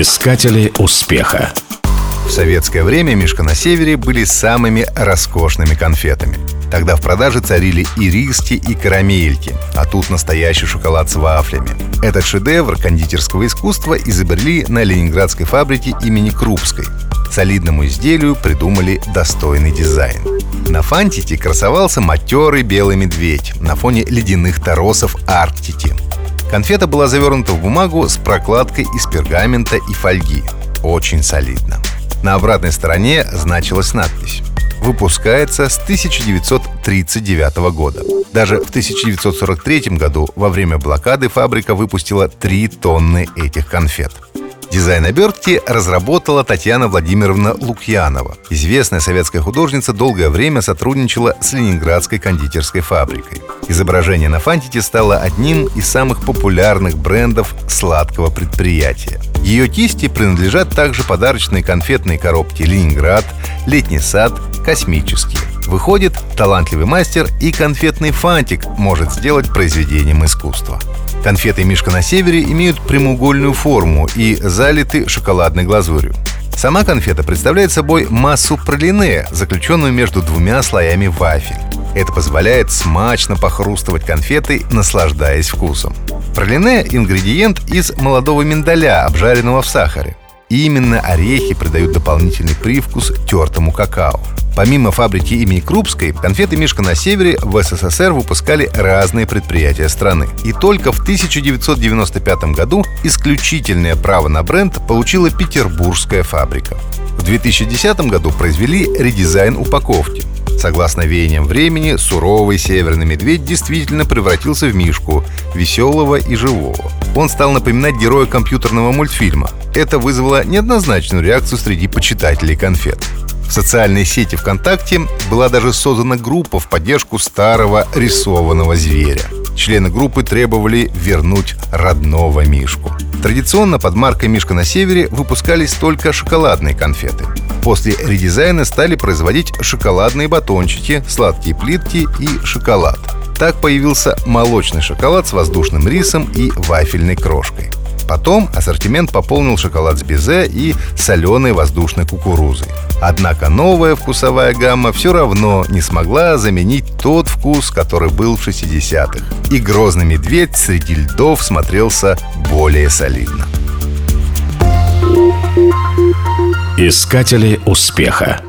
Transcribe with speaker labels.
Speaker 1: Искатели успеха.
Speaker 2: В советское время «Мишка на севере» были самыми роскошными конфетами. Тогда в продаже царили и риски, и карамельки, а тут настоящий шоколад с вафлями. Этот шедевр кондитерского искусства изобрели на ленинградской фабрике имени Крупской. Солидному изделию придумали достойный дизайн. На фантике красовался матерый белый медведь на фоне ледяных торосов Арктики – Конфета была завернута в бумагу с прокладкой из пергамента и фольги. Очень солидно. На обратной стороне значилась надпись выпускается с 1939 года. Даже в 1943 году во время блокады фабрика выпустила 3 тонны этих конфет. Дизайн обертки разработала Татьяна Владимировна Лукьянова. Известная советская художница долгое время сотрудничала с Ленинградской кондитерской фабрикой. Изображение на фантике стало одним из самых популярных брендов сладкого предприятия. Ее кисти принадлежат также подарочные конфетные коробки «Ленинград», «Летний сад», «Космические». Выходит, талантливый мастер и конфетный фантик может сделать произведением искусства. Конфеты «Мишка на севере» имеют прямоугольную форму и залиты шоколадной глазурью. Сама конфета представляет собой массу пролине, заключенную между двумя слоями вафель. Это позволяет смачно похрустывать конфетой, наслаждаясь вкусом. Пролине – ингредиент из молодого миндаля, обжаренного в сахаре. И именно орехи придают дополнительный привкус тертому какао. Помимо фабрики имени Крупской, конфеты «Мишка на севере» в СССР выпускали разные предприятия страны. И только в 1995 году исключительное право на бренд получила петербургская фабрика. В 2010 году произвели редизайн упаковки. Согласно веяниям времени, суровый северный медведь действительно превратился в мишку, веселого и живого. Он стал напоминать героя компьютерного мультфильма. Это вызвало неоднозначную реакцию среди почитателей конфет. В социальной сети ВКонтакте была даже создана группа в поддержку старого рисованного зверя. Члены группы требовали вернуть родного Мишку. Традиционно под маркой «Мишка на севере» выпускались только шоколадные конфеты. После редизайна стали производить шоколадные батончики, сладкие плитки и шоколад. Так появился молочный шоколад с воздушным рисом и вафельной крошкой. Потом ассортимент пополнил шоколад с безе и соленой воздушной кукурузой. Однако новая вкусовая гамма все равно не смогла заменить тот вкус, который был в 60-х. И грозный медведь среди льдов смотрелся более солидно.
Speaker 1: Искатели успеха